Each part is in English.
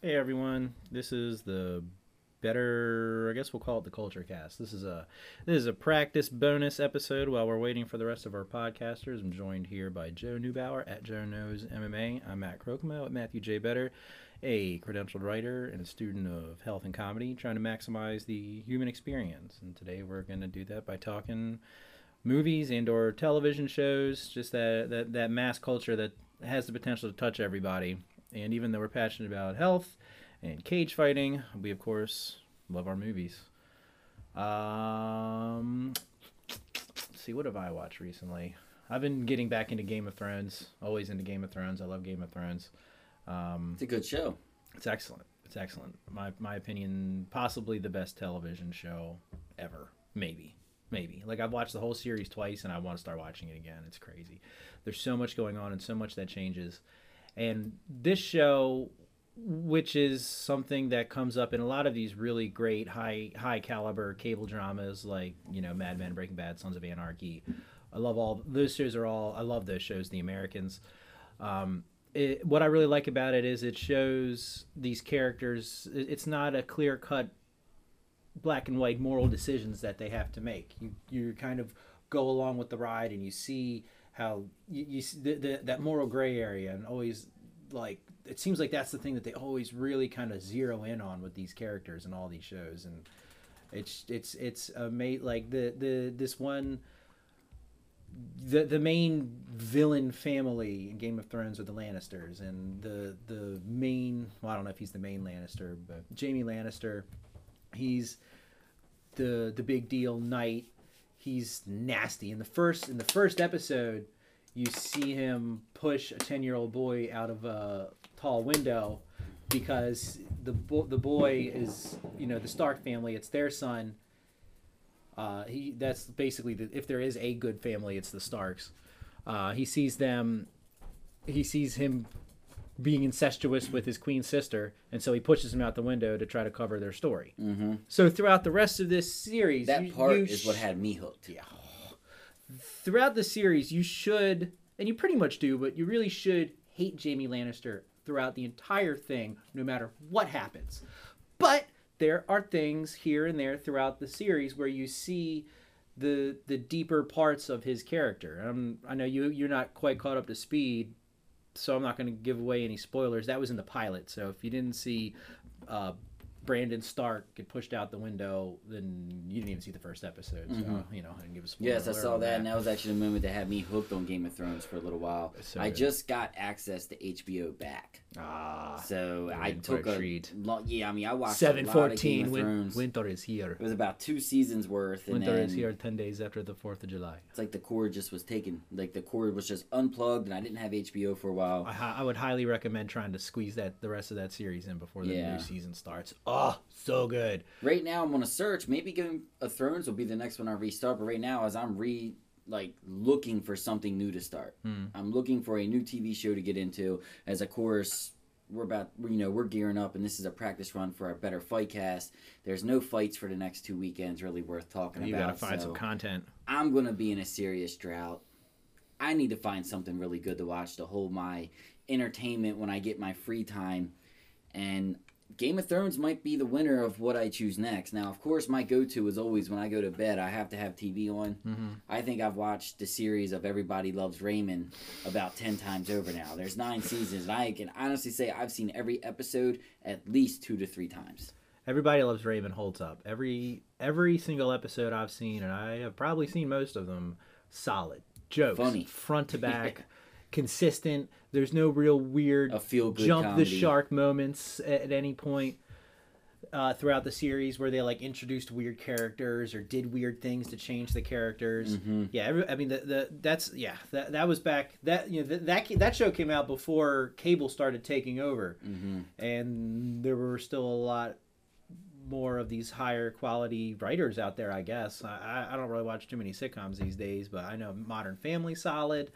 Hey everyone, this is the better I guess we'll call it the culture cast. This is a this is a practice bonus episode while we're waiting for the rest of our podcasters. I'm joined here by Joe Neubauer at Joe Knows MMA. I'm Matt Crocomo at Matthew J. Better, a credentialed writer and a student of health and comedy, trying to maximize the human experience. And today we're gonna do that by talking movies and or television shows, just that, that, that mass culture that has the potential to touch everybody. And even though we're passionate about health and cage fighting, we of course love our movies. Um, let's see, what have I watched recently? I've been getting back into Game of Thrones. Always into Game of Thrones. I love Game of Thrones. Um, It's a good show. it's excellent. It's excellent. My my opinion, possibly the best television show ever. Maybe. Maybe. Like I've watched the whole series twice and I want to start watching it again. It's crazy. There's so much going on and so much that changes. And this show which is something that comes up in a lot of these really great high high caliber cable dramas like, you know, Mad Men, Breaking Bad, Sons of Anarchy. I love all those shows are all I love those shows, The Americans. Um, it, what I really like about it is it shows these characters. It's not a clear cut black and white moral decisions that they have to make. You you kind of go along with the ride and you see how you, you see the, the, that moral gray area and always like it seems like that's the thing that they always really kind of zero in on with these characters and all these shows and it's it's it's a mate like the the this one the the main villain family in Game of Thrones are the Lannisters, and the the main well, I don't know if he's the main Lannister, but Jamie Lannister, he's the the big deal knight. He's nasty. In the first in the first episode, you see him push a ten year old boy out of a tall window because the bo- the boy is you know the Stark family. It's their son. Uh, he that's basically the, if there is a good family, it's the Starks. Uh, he sees them. He sees him being incestuous with his queen sister, and so he pushes him out the window to try to cover their story. Mm-hmm. So throughout the rest of this series, That you- part you is what had me hooked. yeah. Throughout the series, you should, and you pretty much do, but you really should hate Jamie Lannister throughout the entire thing, no matter what happens. But there are things here and there throughout the series where you see the the deeper parts of his character. Um, I know you you're not quite caught up to speed, so I'm not going to give away any spoilers. That was in the pilot, so if you didn't see uh, Brandon Stark get pushed out the window, then you didn't even see the first episode. So Mhm. you know, I didn't give a spoiler. Yes, I saw on that, and that was actually the moment that had me hooked on Game of Thrones for a little while. So I just got access to HBO back, Ah, so I took a, treat. lo- yeah. I mean, I watched seven a lot of Game fourteen. Win- Thrones. winter is here. It was about two seasons worth, and Winter then is here. Ten days after the Fourth of July. it's like the cord just was taken, like the cord was just unplugged, and I didn't have HBO for a while. I, I would highly recommend trying to squeeze that the rest of that series in before the Yeah. new season starts. Oh, so good. Right now, I'm on a search. Maybe Game of Thrones will be the next one I restart. But right now, as I'm re like looking for something new to start, Hmm. I'm looking for a new TV show to get into. As of course, we're about you know we're gearing up, and this is a practice run for our better fight cast. There's no fights for the next two weekends really worth talking You about. gotta find so some content. I'm gonna be in a serious drought. I need to find something really good to watch to hold my entertainment when I get my free time. And Game of Thrones might be the winner of what I choose next. Now, of course, my go-to is always when I go to bed, I have to have TV on. hmm I think I've watched the series of Everybody Loves Raymond about 10 times over now. There's nine seasons, and I can honestly say I've seen every episode at least two to three times. Everybody loves Raymond holds up. Every every single episode I've seen, and I have probably seen most of them, solid jokes, Funny. front to back, consistent. There's no real weird jump comedy. the shark moments at, at any point uh, throughout the series where they like introduced weird characters or did weird things to change the characters. Mhm. Yeah, every, I mean the, the that's yeah that that was back that you know that that that show came out before cable started taking over hmm and there were still a lot more of these higher quality writers out there. I guess I- I don't really watch too many sitcoms these days, but I know Modern Family solid,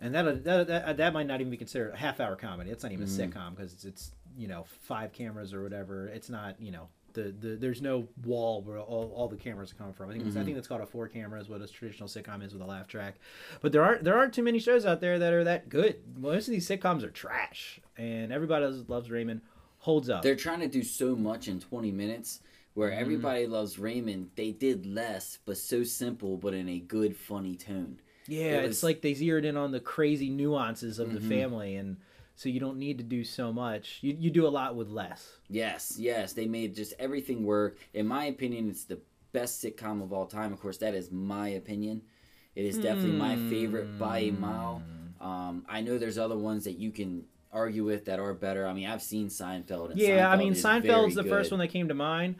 and that that that, that might not even be considered a half hour comedy. It's not even Mhm. a sitcom because it's, it's you know five cameras or whatever. It's not you know. The, the, there's no wall where all, all the cameras are coming from. I think it's, I think that's called a four cameras, what a traditional sitcom is with a laugh track. But there aren't there aren't too many shows out there that are that good. Most of these sitcoms are trash, and everybody loves, Raymond holds up. They're trying to do so much in 20 minutes where Mm-hmm. everybody loves Raymond. They did less, but so simple, but in a good, funny tone. Yeah, It it's like they zeroed in on the crazy nuances of the Mhm. family, and so you don't need to do so much. You you do a lot with less. Yes, yes, they made just everything work. In my opinion, it's the best sitcom of all time. Of course, that is my opinion. It is definitely my favorite by a mile. Hmm. Um, I know there's other ones that you can argue with that are better. I mean, I've seen Seinfeld. And Yeah, I Seinfeld mean is Seinfeld's the very first one that came to mind.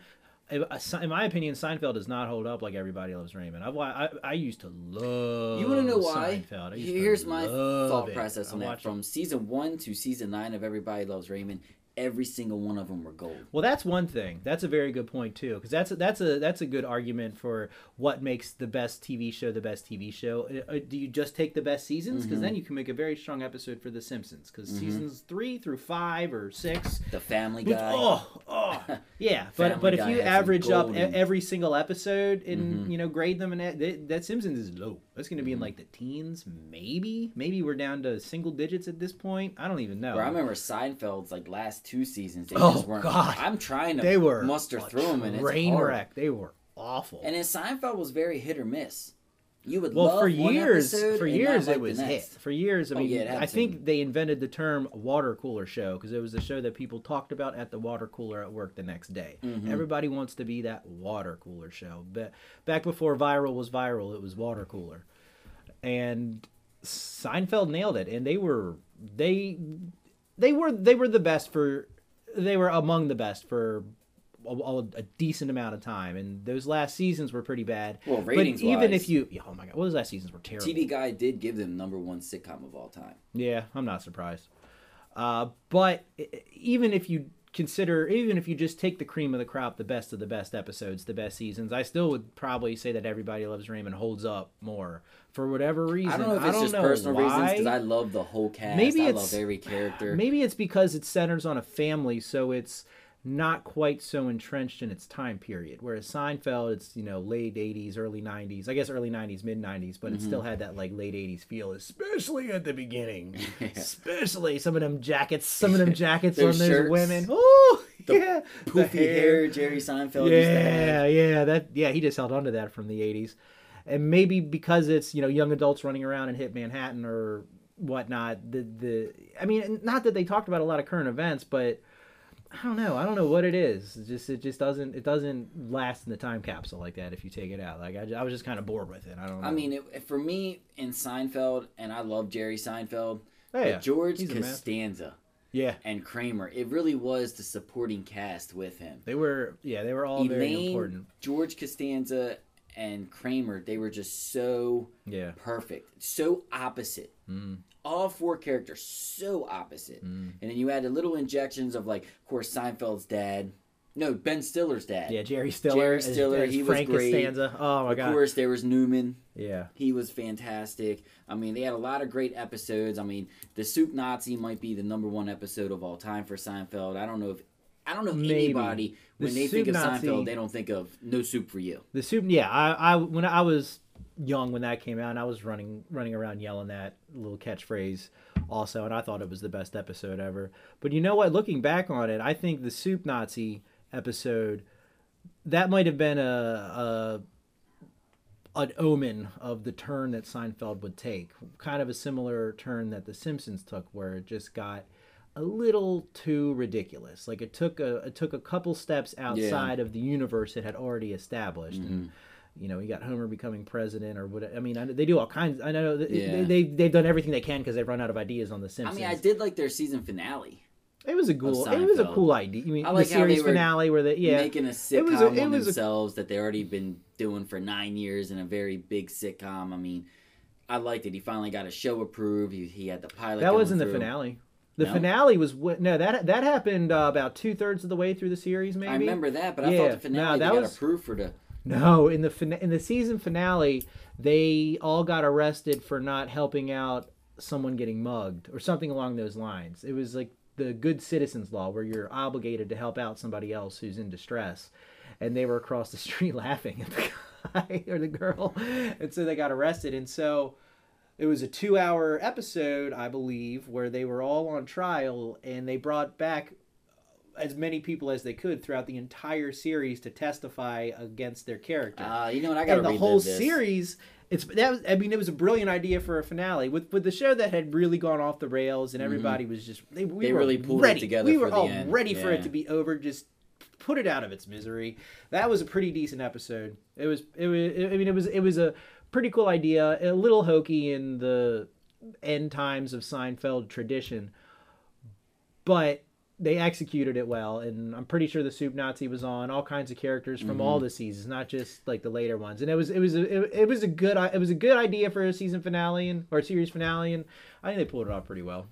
Uh, In my opinion, Seinfeld does not hold up like Everybody Loves Raymond. I've, I I used to love. You want to know why? Seinfeld. I used to Here's my thought it. process on I that. it From season one to season nine of Everybody Loves Raymond, every single one of them were gold. Well, that's one thing. That's a very good point too, because that's a, that's a that's a good argument for what makes the best TV show the best TV show. Uh, uh, Do you just take the best seasons? Because Mhm. then you can make a very strong episode for The Simpsons. Because Mhm. seasons three through five or six, The Family Guy. oh, oh, yeah. But Family but if Guy you some average up e- golden- every single episode and Mhm. you know grade them, and that, that, that Simpsons is low. That's going to be in Mhm. like the teens, maybe. Maybe we're down to single digits at this point. I don't even know. Where I remember Seinfeld's like last two seasons. They Oh, just weren't. God. I'm trying to they were muster a through them, and it's train hard. wreck. They were awful. And then Seinfeld was very hit or miss. You would Well, love for one years, episode for years it was hit. For years, I Oh, mean, yeah, I think they invented the term water cooler show because it was the show that people talked about at the water cooler at work the next day. Mhm. Everybody wants to be that water cooler show. But back before viral was viral, it was water cooler, and Seinfeld nailed it. And they were they they were they were the best for they were among the best for a, a, decent amount of time. And those last seasons were pretty bad. Well, But ratings even wise, if you, oh my god, well, those last seasons were terrible. TV Guide did give them number one sitcom of all time. Yeah, I'm not surprised. Uh, but even if you consider, even if you just take the cream of the crop, the best of the best episodes, the best seasons, I still would probably say that Everybody Loves Raymond holds up more for whatever reason. I don't know if it's just personal reasons because I love the whole cast. Maybe I it's- love every character. Maybe it's because it centers on a family, so it's not quite so entrenched in its time period. Whereas Seinfeld, it's you know late '80s, early '90s. I guess early '90s, mid '90s, but it Mm-hmm. still had that like late '80s feel, especially at the beginning. Especially some of them jackets, some of them jackets on those women. Oh yeah, the Poofy hair, Jerry Seinfeld yeah, yeah, that yeah, he just held on to that from the '80s, and maybe because it's you know young adults running around in hit Manhattan or whatnot. The the I mean, not that they talked about a lot of current events, but I don't know. I don't know what it is. It just it just doesn't it doesn't last in the time capsule like that if you take it out. Like I, I was just kind of bored with it. I don't. know. I mean, it, for me in Seinfeld, and I love Jerry Seinfeld, Oh, yeah. but George He's. Costanza yeah, and Kramer, it really was the supporting cast with him. they were yeah they were all very important. George Costanza, and Kramer, they were just so Yeah. perfect, so opposite. Mm, All four characters so opposite, mm. and then you add the little injections of like, of course, Seinfeld's dad. No, Ben Stiller's dad. Yeah, Jerry Stiller. Jerry Stiller, as he was great. Costanza. Oh my of god. course, there was Newman. Yeah. He was fantastic. I mean, they had a lot of great episodes. I mean, the Soup Nazi might be the number one episode of all time for Seinfeld. I don't know if I don't know if Maybe. anybody The when they think of Nazi- Seinfeld, they don't think of No Soup for You. The soup, yeah. I, I when I was young when that came out, and I was running running around yelling that little catchphrase also, and I thought it was the best episode ever. But you know what? Looking back on it, I think the soup Nazi episode that might have been a, a an omen of the turn that Seinfeld would take, kind of a similar turn that The Simpsons took, where it just got a little too ridiculous. Like it took a it took a couple steps outside of the universe it had already established, and you know, you got Homer becoming president or what. I mean, I, they do all kinds. I know Yeah. they, they they've done everything they can because they've run out of ideas on The Simpsons. I mean, I did like their season finale, it was a cool. It was a cool idea. You mean I like the how they series were finale where they yeah. making a sitcom was a- it on was a- themselves that they already been doing for nine years in a very big sitcom. I mean, I liked it. He finally got a show approved. He, he had the pilot. That wasn't the finale. The No? finale was wh- no that that happened uh, about two thirds of the way through the series. Maybe I remember that, but I Yeah, thought the no, that was- approved for the. No, in the in the season finale, they all got arrested for not helping out someone getting mugged or something along those lines. It was like the good citizens law where you're obligated to help out somebody else who's in distress. And they were across the street laughing at the guy or the girl. And so they got arrested. And so it was a two hour episode, I believe, where they were all on trial and they brought back as many people as they could throughout the entire series to testify against their character. Uh, you know what? I got to and the whole this. series it's that was, I mean it was a brilliant idea for a finale with with the show that had really gone off the rails and everybody was just they, we Mm-hmm. They were really pulled it ready. together We for were the all end. ready for it Yeah. to be over. Just put it out of its misery. That was a pretty decent episode. It was it was I mean it was it was a pretty cool idea. A little hokey in the end times of Seinfeld tradition, but they executed it well and i'm pretty sure the soup nazi was on all kinds of characters from all Mm-hmm. the seasons not just like the later ones and it was it was a, it, it was a good it was a good idea for a season finale and or a series finale and i think they pulled it off pretty well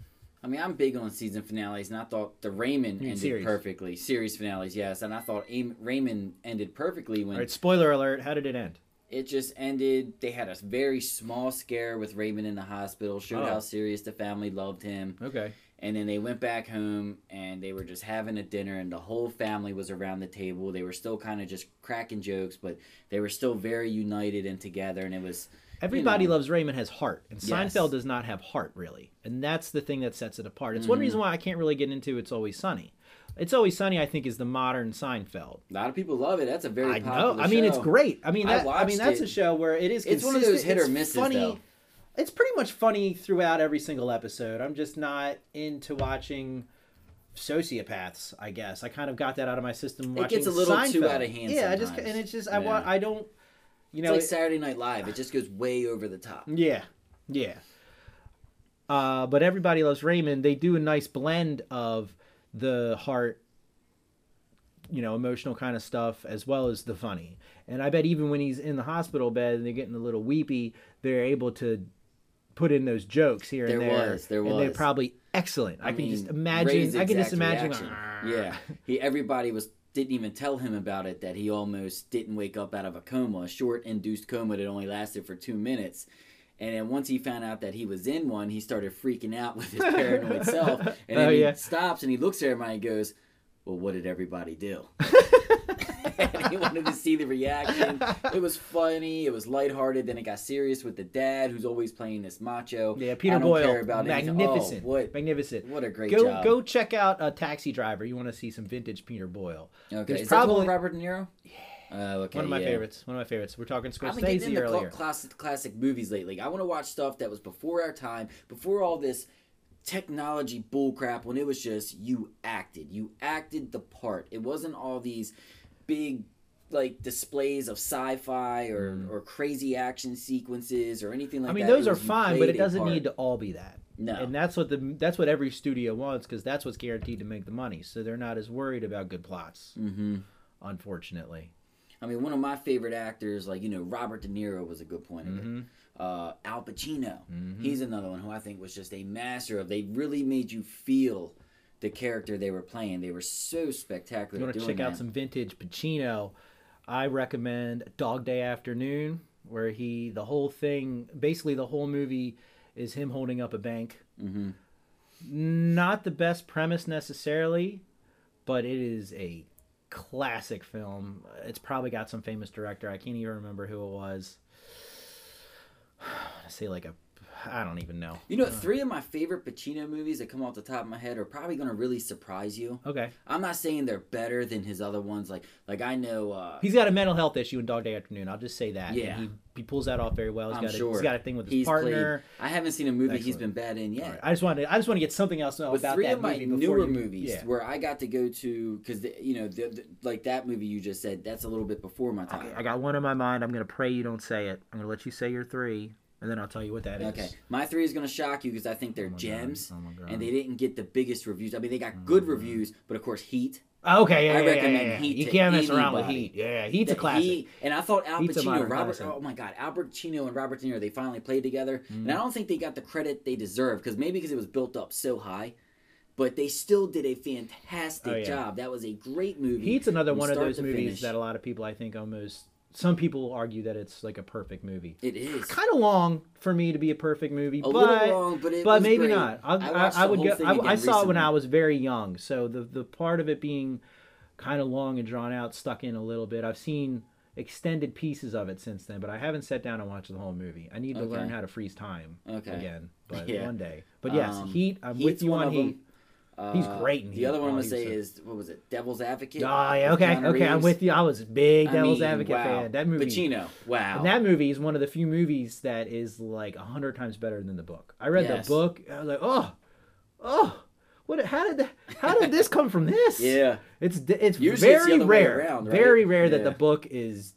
I mean, I'm big on season finales, and I thought the Raymond ended series. perfectly. Series finales, yes, and I thought Aim- Raymond ended perfectly when all right spoiler alert how did it end it just ended. They had a very small scare with Raymond in the hospital, showed Oh. how serious the family loved him, okay and then they went back home and they were just having a dinner, and the whole family was around the table. They were still kind of just cracking jokes, but they were still very united and together, and it was. everybody know. loves raymond has heart and Yes. seinfeld does not have heart really and that's the thing that sets it apart it's one Mm-hmm. reason why i can't really get into it's always sunny it's always sunny i think is the modern seinfeld A lot of people love it. That's a very I know. I mean, it's great. I mean, that, I, watched mean, that's it. a show where it is. It's one of those hit or misses, funny. though. It's pretty much funny throughout every single episode. I'm just not into watching sociopaths. I guess I kind of got that out of my system. It Watching gets a little too Seinfeld. out of hand Yeah, I just and it's just I want. I don't. You It's know. like it- Saturday Night Live. It just goes way over the top. yeah, yeah. Uh, but everybody loves Raymond. They do a nice blend of the heart, you know, emotional kind of stuff as well as the funny. And I bet even when he's in the hospital bed and they're getting a little weepy, they're able to put in those jokes here There and there. was, there and they're probably excellent. I, can just imagine. I can just imagine. "Arr." Yeah, he everybody was didn't even tell him about it that he almost didn't wake up out of a coma, a short induced coma that only lasted for two minutes. And then once he found out that he was in one, he started freaking out with his paranoid self. And then Oh, he yeah. stops and he looks at everybody and goes, "Well, what did everybody do?" he wanted to see the reaction. It was funny. It was lighthearted. Then it got serious with the dad, who's always playing this macho. Yeah, Peter Boyle, care about anything. magnificent, Oh, what magnificent. what a great Go job. go check out a Taxi Driver. You want to see some vintage Peter Boyle. Okay, There's is that probably- with Robert De Niro? Yeah. Oh, okay. One of my yeah. favorites. One of my favorites. We're talking Scorsese I've been getting into earlier. classic classic movies lately. I want to watch stuff that was before our time, before all this technology bullcrap. When it was just you acted, you acted the part. It wasn't all these big like displays of sci-fi or, or crazy action sequences or anything like that. I mean, that. those are fine, but it doesn't need to all be that. No. And that's what the that's what every studio wants because that's what's guaranteed to make the money. So they're not as worried about good plots, hmm unfortunately. I mean, one of my favorite actors, like you know, Robert De Niro was a good point Mm-hmm. Uh, Al Pacino, he's another one who I think was just a master of. They really made you feel the character they were playing. They were so spectacular. You want to check out some vintage Pacino, I recommend Dog Day Afternoon, where he the whole thing, basically the whole movie, is him holding up a bank. hmm Not the best premise necessarily, but it is a classic film. It's probably got some famous director. I can't even remember who it was. I say like a, I don't even know. You know, three of my favorite Pacino movies that come off the top of my head are probably going to really surprise you. Okay, I'm not saying they're better than his other ones. Like, like I know. Uh, he's got a mental health issue in Dog Day Afternoon. I'll just say that. Yeah. And he he pulls that off very well. He's I'm got a, sure he's got a thing with his he's partner. played. I haven't seen a movie he's been bad in yet. Right, I just wanted I just want to get something else But about three that of my movie newer you- movies Yeah. where I got to go to because you know the, the, like that movie you just said that's a little bit before my time. Okay, I got one in my mind. I'm gonna pray you don't say it. I'm gonna let you say your three, and then I'll tell you what that is. Okay, my three is gonna shock you because I think they're Oh my God, gems, oh my God. and they didn't get the biggest reviews. I mean, they got oh good reviews, but of course, Heat. Oh, Okay, yeah, I yeah, yeah, recommend yeah, yeah. Heat You to can't mess around with anybody. Heat. Yeah, Heat's a classic. he- and I thought Al Heat's a Pacino, modern Robert. classic. Oh my God, Albert Pacino and Robert De Niro. They finally played together, and I mm. don't think they got the credit they deserve because maybe because it was built up so high. But they still did a fantastic Oh, yeah. job. That was a great movie. Heat's another from one of start those to movies finish. that a lot of people I think almost. Some people argue that it's like a perfect movie. It is. Kind of long for me to be a perfect movie, A but long, but but maybe great. not. I, I, I would go. I, I saw it when. I was very young, so the the part of it being kind of long and drawn out stuck in a little bit. I've seen extended pieces of it since then, but I haven't sat down and watched the whole movie. I need to learn how to freeze time Okay. again, but Yeah. one day. But yes, Um, Heat. I'm with you on of 'em. Uh, He's great in The other one I'm Oh, gonna say is what was it? Devil's Advocate. Oh, yeah, okay, Keanu okay, I'm with you. I was a big I Devil's mean, Advocate wow. fan. That movie, Pacino. Wow. and that movie is one of the few movies that is like a hundred times better than the book. I read Yes. the book. I was like, oh, oh, what? How did that, how did this come from this? yeah. It's it's Usually it's very the other way rare, around, right? very rare that Yeah. the book is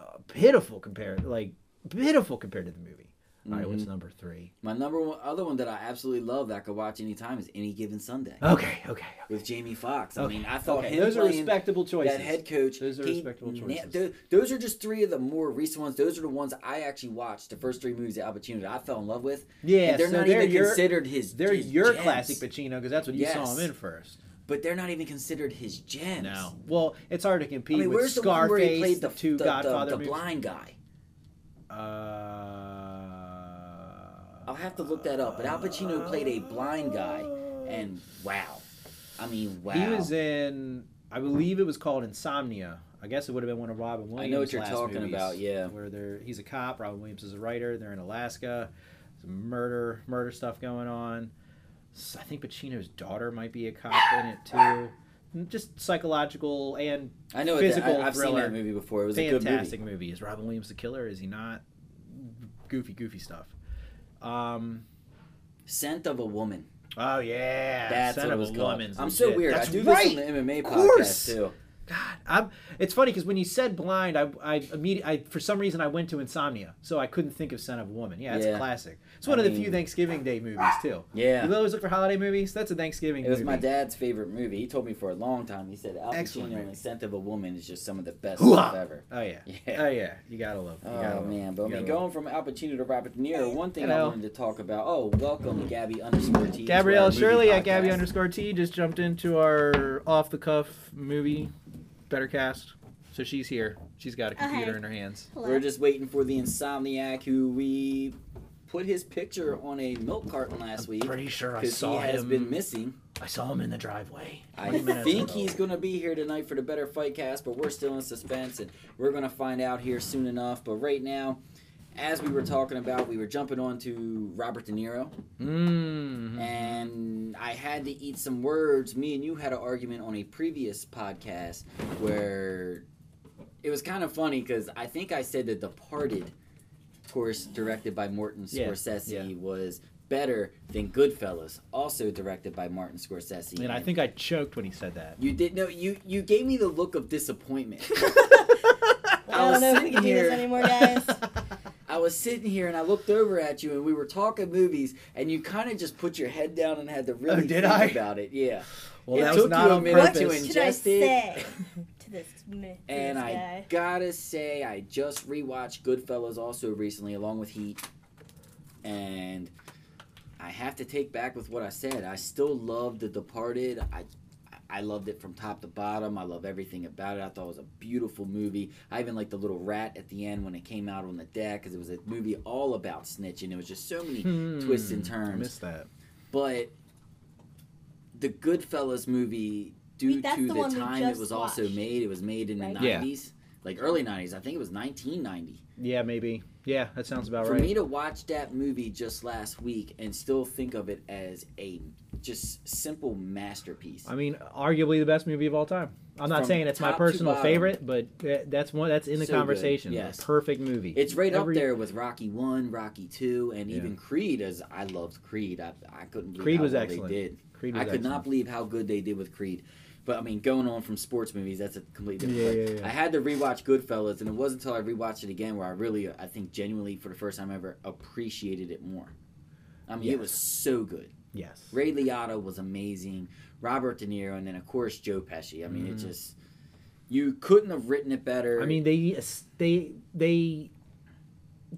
uh, pitiful compared, like pitiful compared to the movie. All right, Mm-hmm. what's number three? My number one other one that I absolutely love that I could watch anytime is Any Given Sunday Okay, okay, with Jamie Foxx. I okay. mean, I thought okay. him those are playing respectable choices. that head coach. Those are he respectable na- choices. tho- those are just three of the more recent ones. Those are the ones I actually watched. The first three movies that Al Pacino that I fell in love with. yeah, And they're so not they're even your, considered his. they're his your gems. classic Pacino because that's what you saw Yes. him in first. but they're not even considered his gems. No, well, it's hard to I compete mean, with where's the one where he Scarface, played the, the two the, Godfather the, the movies. blind guy? Uh, I'll have to look that up. But Al Pacino played a blind guy, and wow, I mean, wow. He was in, I believe it was called Insomnia. I guess it would have been one of Robin Williams. I know what you're talking movies, about, yeah. where they're he's a cop. Robin Williams is a writer. They're in Alaska. Some murder, murder stuff going on. I think Pacino's daughter might be a cop in it too. Mm, just psychological and I know physical I, I've seen thriller. that movie before. It was a fantastic movie. movie. Is Robin Williams the killer? Is he not? Goofy, goofy stuff. Um. Scent of a Woman. Oh yeah, That's Son what it of was a called. I'm so legit. weird. That's I do right. this on the MMA podcast too. God, I'm, it's funny because when you said blind, I, I immediately, I, for some reason, I went to Insomnia, so I couldn't think of Son of a Woman. Yeah, it's Yeah. a classic. It's one I of the mean- few Thanksgiving Day movies too. Yeah. You always look for holiday movies. That's a Thanksgiving. Movie. It was movie. my dad's favorite movie. He told me for a long time. He said Al Pacino and Scent of a Woman is just some of the best Hoo-ha! stuff ever. Oh yeah. Yeah. Oh yeah. You gotta love. You gotta Oh love. man, but I mean, going from Al Pacino to Robert De Niro, one thing I wanted to talk about. Oh, welcome Gabby underscore T. Gabrielle Shirley at Gabby underscore T just jumped into our off the cuff movie, better cast. So she's here. She's got a computer hey. in her hands. Hello. We're just waiting for the Insomniac who we put his picture on a milk carton last week Pretty sure I because he saw has him. been missing. I saw him in the driveway. I 20 minutes think ago. he's going to be here tonight for the Better Fight cast, but we're still in suspense and we're going to find out here soon enough. But right now, as we were talking about, we were jumping on to Robert De Niro, Mm. and I had to eat some words. Me and you had an argument on a previous podcast where it was kind of funny because I think I said The Departed, of course, directed by Martin Scorsese, yeah. was better than Goodfellas, also directed by Martin Scorsese. And I think I choked when he said that. You did no. You you gave me the look of disappointment. I was don't know if we sitting can do this anymore, guys. I was sitting here and I looked over at you and we were talking movies and you kind of just put your head down and had to really Oh, did think I? about it. Yeah. Well, It that took was not you a on minute purpose. to What I ingest it. say to this, myth, to And this I gotta say, I just rewatched Goodfellas also recently, along with Heat, and I have to take back with what I said. I still love The Departed. I I loved it from top to bottom. I love everything about it. I thought it was a beautiful movie. I even liked the little rat at the end when it came out on the deck because it was a movie all about snitching. It was just so many twists and Hmm, I turns. missed that. But the Goodfellas movie, due Wait, to the the, time it just was also made, it was made in Right. the Yeah. 90s, like early 90s. I think it was 1990. Yeah, maybe. Yeah, that sounds about For right. For me to watch that movie just last week and still think of it as a just simple masterpiece. I mean, arguably the best movie of all time. I'm not From saying it's my personal favorite, but that's one that's in the So good, conversation. yes. A perfect movie. It's right Every- up there with Rocky One, Rocky Two, and Yeah. even Creed. As I loved Creed, I, I couldn't believe Creed how was excellent. they did. Creed was I could not believe how good they did with Creed. But I mean, going on from sports movies, that's a completely different. Yeah, yeah, yeah. I had to rewatch Goodfellas, and it wasn't until I rewatched it again where I really, I think, genuinely, for the first time ever, appreciated it more. I mean, it was so good. Yes. Ray Liotta was amazing. Robert De Niro, and then of course Joe Pesci. I mean, it Mhm. just you couldn't have written it better. I mean, they they they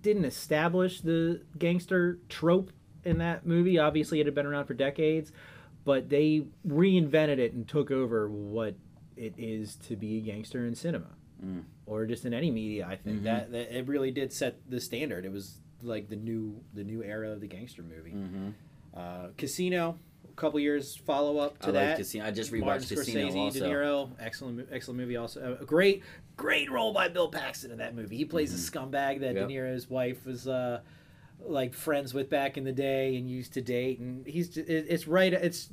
didn't establish the gangster trope in that movie. Obviously, it had been around for decades, but they reinvented it and took over what it is to be a gangster in cinema, Mm. or just in any media. I think Mhm. that, that it really did set the standard. It was like the new the new era of the gangster movie. hmm Uh, Casino, a couple years follow up to I that. like Casino. I just Martin rewatched Casino Scorsese, also. De Niro, excellent, excellent movie. Also, a great, great role by Bill Paxton in that movie. He plays a scumbag that Yep. De Niro's wife was uh, like friends with back in the day and used to date, and he's ju- it, it's right. It's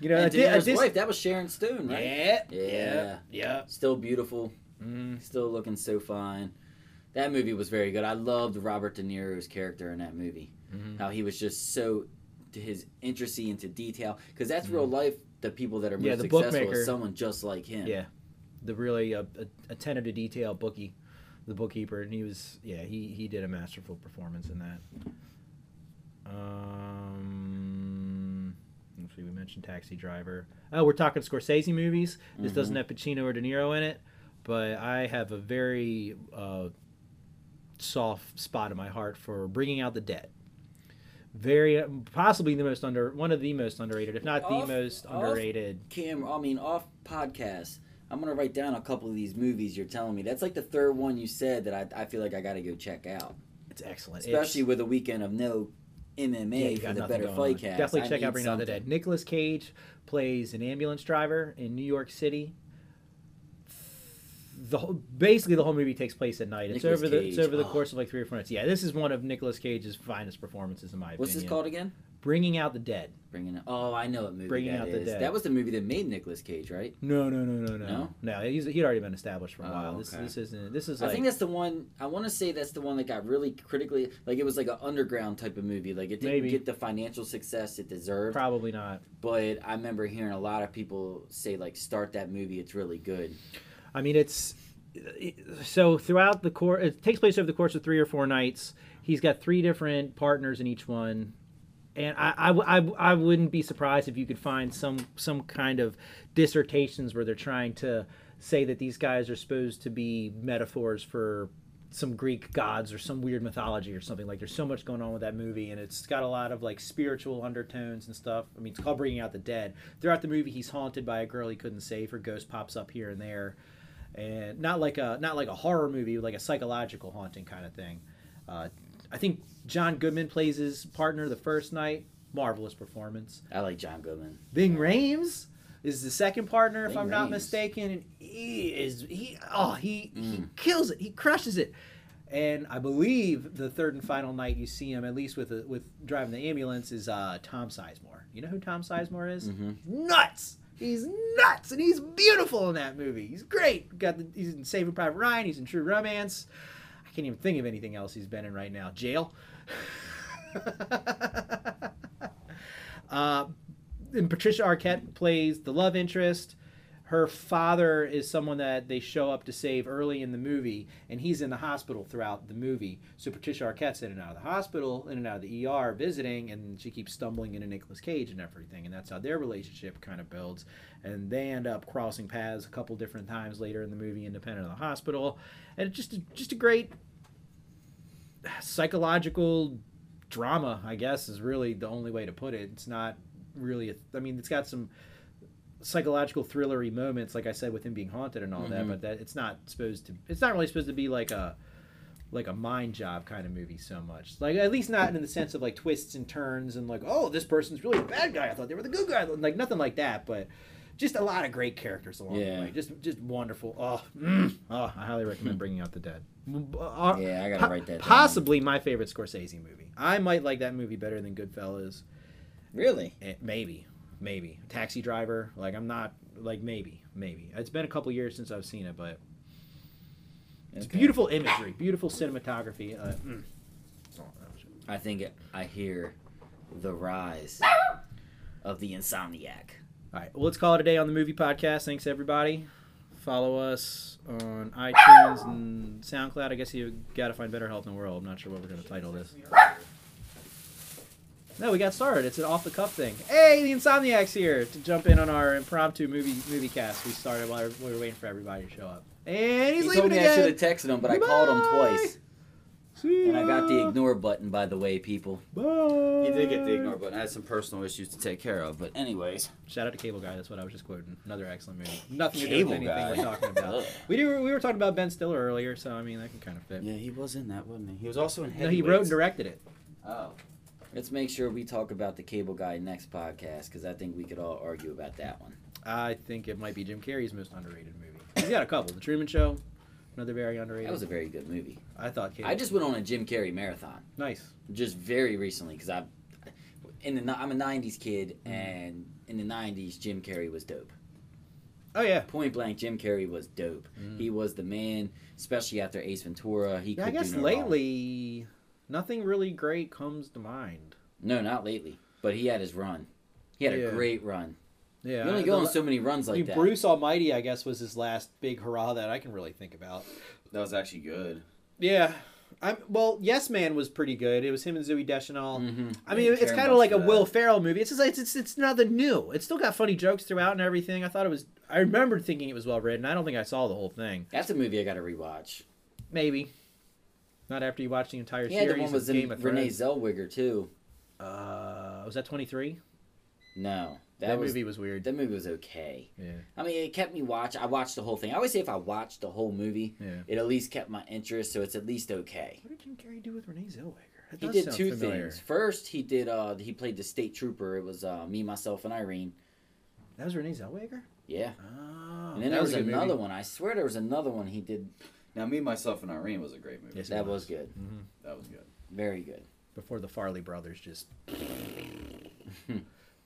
You know, and De Niro's dis- wife, that was Sharon Stone, right? yeah, Yeah. yeah. Still beautiful, Mm. still looking so fine. That movie was very good. I loved Robert De Niro's character in that movie. Mhm. How he was just so his intricacy into detail because that's real life. The people that are most. Yeah, the successful bookmaker. is someone just like him. Yeah, the really uh, attentive to detail bookie, the bookkeeper, and he was yeah he he did a masterful performance in that. Um, let's see, we mentioned Taxi Driver. Oh, we're talking Scorsese movies. This Mhm. doesn't have Pacino or De Niro in it, but I have a very uh, soft spot in my heart for Bringing Out the Dead. Very uh, possibly the most under one of the most underrated, if not the most underrated. Cam, I mean, off podcast. I'm gonna write down a couple of these movies you're telling me. That's like the third one you said that I, I feel like I got to go check out, It's excellent, especially It's- with a weekend of no MMA Yeah, for the Better Fight on. cast. Definitely I check out Bring Out the. Dead. Nicolas Cage plays an ambulance driver in New York City. The whole, basically the whole movie takes place at night. It's Nicolas over the it's Cage, over the oh. course of like three or four nights. Yeah, this is one of Nicolas Cage's finest performances in my opinion. What's opinion. this called again? Bringing Out the Dead. Bringing. Out. Oh, I know what movie Bringing that Out the is. Dead. That was the movie that made Nicolas Cage, right? No, no, no, no, no, No? no. He's he'd already been established for a Oh, while. This okay. this isn't. This is I like think that's the one. I want to say that's the one that got really critically like it was like an underground type of movie. Like it didn't Maybe. get the financial success it deserved. probably not. But I remember hearing a lot of people say like start that movie. It's really good. I mean, it's so throughout the course. It takes place over the course of three or four nights. He's got three different partners in each one, and I I I wouldn't be surprised if you could find some some kind of dissertations where they're trying to say that these guys are supposed to be metaphors for some Greek gods or some weird mythology or something. Like there's so much going on with that movie, and it's got a lot of like spiritual undertones and stuff. I mean, it's called Bringing Out the Dead. Throughout the movie, he's haunted by a girl he couldn't save. Her ghost pops up here and there, and not like a not like a horror movie, like a psychological haunting kind of thing. Uh, I think John Goodman plays his partner the first night. Marvelous performance. I like John Goodman. Ving Rhames is the second partner, if Ving I'm not Rhames. mistaken, and he is he oh he he Mm. kills it, he crushes it. And I believe the third and final night you see him, at least with the, with driving the ambulance, is uh, Tom Sizemore. You know who Tom Sizemore is? Mhm. Nuts. He's nuts, and he's beautiful in that movie. He's great. Got the, he's in Saving Private Ryan. He's in True Romance. I can't even think of anything else he's been in right now. Jail. uh, and Patricia Arquette plays the love interest. Her father is someone that they show up to save early in the movie, and he's in the hospital throughout the movie. So Patricia Arquette's in and out of the hospital, in and out of the ER, visiting, and she keeps stumbling into Nicolas Cage and everything, and that's how their relationship kind of builds. And they end up crossing paths a couple different times later in the movie, independent of the hospital, and it's just a, just a great psychological drama. I guess is really the only way to put it. It's not really. A, I mean, it's got some psychological thrillery moments, like I said, with him being haunted and all that. Mhm. But that it's not supposed to. It's not really supposed to be like a like a mind job kind of movie so much. Like at least not in the sense of like twists and turns and like oh this person's really a bad guy. I thought they were the good guy. Like nothing like that. But just a lot of great characters along Yeah. the way. Just just wonderful. Oh, mm, oh I highly recommend Bringing Out the Dead. Uh, Yeah, I gotta po- write that down. Possibly my favorite Scorsese movie. I might like that movie better than Goodfellas. Really? Eh, maybe, maybe Taxi Driver. Like I'm not like maybe, maybe. It's been a couple years since I've seen it, but it's Okay. beautiful imagery, beautiful cinematography. Uh, mm. I think I hear the rise of the insomniac. All right, well, let's call it a day on the movie podcast. Thanks everybody. Follow us on iTunes and SoundCloud. I guess you got to find better health in the world. I'm not sure what we're going to title this. No, we got started. It's an off the cuff thing. Hey, the Insomniac's here to jump in on our impromptu movie movie cast we started while we were waiting for everybody to show up. And he's he leaving told me I should have texted him, but I called him twice. See And I got the ignore button, by the way, people. Bye. He did get the ignore button. I had some personal issues to take care of, but anyways. Shout out to Cable Guy. That's what I was just quoting. Another excellent movie. Nothing to do with anything Guy. we're talking about. We do. We were talking about Ben Stiller earlier, so I mean that can kind of fit. Yeah, he was in that, wasn't he? He was also in No, he wrote and directed it. Oh. Let's make sure we talk about the cable guy next podcast because I think we could all argue about that one. I think it might be Jim Carrey's most underrated movie. He's got a couple. The Truman Show, another very underrated. That was a very good movie. I thought. Cable I just went on a Jim Carrey marathon nice. just very recently because I, in the I'm a '90s kid and in the '90s, Jim Carrey was dope. Oh yeah. Point blank, Jim Carrey was dope. Mm. He was the man, especially after Ace Ventura. He Yeah, I guess do no wrong. Lately, nothing really great comes to mind. No, not lately. But he had his run. He had Yeah. a great run. Yeah, You only go on so many runs I like mean, that. Bruce Almighty, I guess, was his last big hurrah that I can really think about. That was actually good. Yeah, I'm well. Yes Man was pretty good. It was him and Zooey Deschanel. hmm I I mean, it's kind of like a that. Will Ferrell movie. It's just like, it's it's nothing new. It's still got funny jokes throughout and everything. I thought it was. I remembered thinking it was well written. I don't think I saw the whole thing. That's a movie I got to rewatch. Maybe. Not after you watch the entire Yeah, series the one was Game in Renee Zellweger too. Uh, was that twenty three? No, that, That, was movie was weird. that movie was okay. Yeah, I mean, it kept me watch. I watched the whole thing. I always say if I watched the whole movie, yeah. it at least kept my interest, so it's at least okay. What did Jim Carrey do with Renee Zellweger? That He did two familiar. things. First, he did. uh He played the state trooper. It was uh me, myself, and Irene. That was Renee Zellweger. Yeah. Oh, and then there was, a good movie. another one. I swear there was another one he did. Now, me, myself, and Irene was a great movie. Yes, that was. was good. Mhm. That was good. Very good. Before the Farrelly brothers just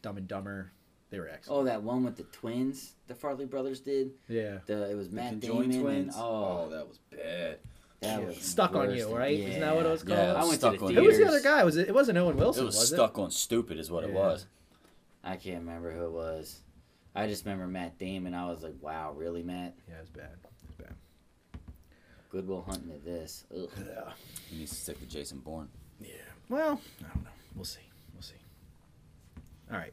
Dumb and Dumber, they were excellent. Oh, that one with the twins. The Farrelly brothers did. yeah. The it was The Matt conjoined Damon twins. and oh, that was bad. that was Stuck on You, than- right? Isn't that what it was Yeah. called? Yeah, I went to Stuck the on Who was the other guy? Was it? It wasn't Owen Wilson, it was, was stuck on stupid, is what it was. I can't remember who it was. I just remember Matt Damon. I was like, wow, really, Matt? Yeah, it was bad. Good Will Hunting at this. Ugh. Yeah. He needs to stick with Jason Bourne. Yeah. Well, I don't know. We'll see. We'll see. All right.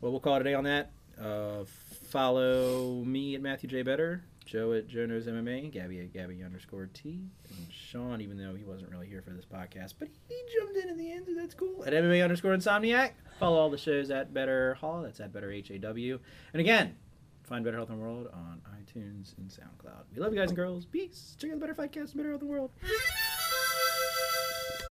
Well, we'll call it a day on that. Uh, follow me at Matthew J. Better, Joe at Joe Knows MMA, Gabby at Gabby underscore T, and Sean, even though he wasn't really here for this podcast, but he jumped in at the end, so that's cool. At MMA underscore Insomniac. Follow all the shows at Better Hall. That's at Better H A W. And again, find Better Health in the World on iTunes and SoundCloud. We love you guys and girls. Peace. Check out the Better Fight Cast, Better Health in the World.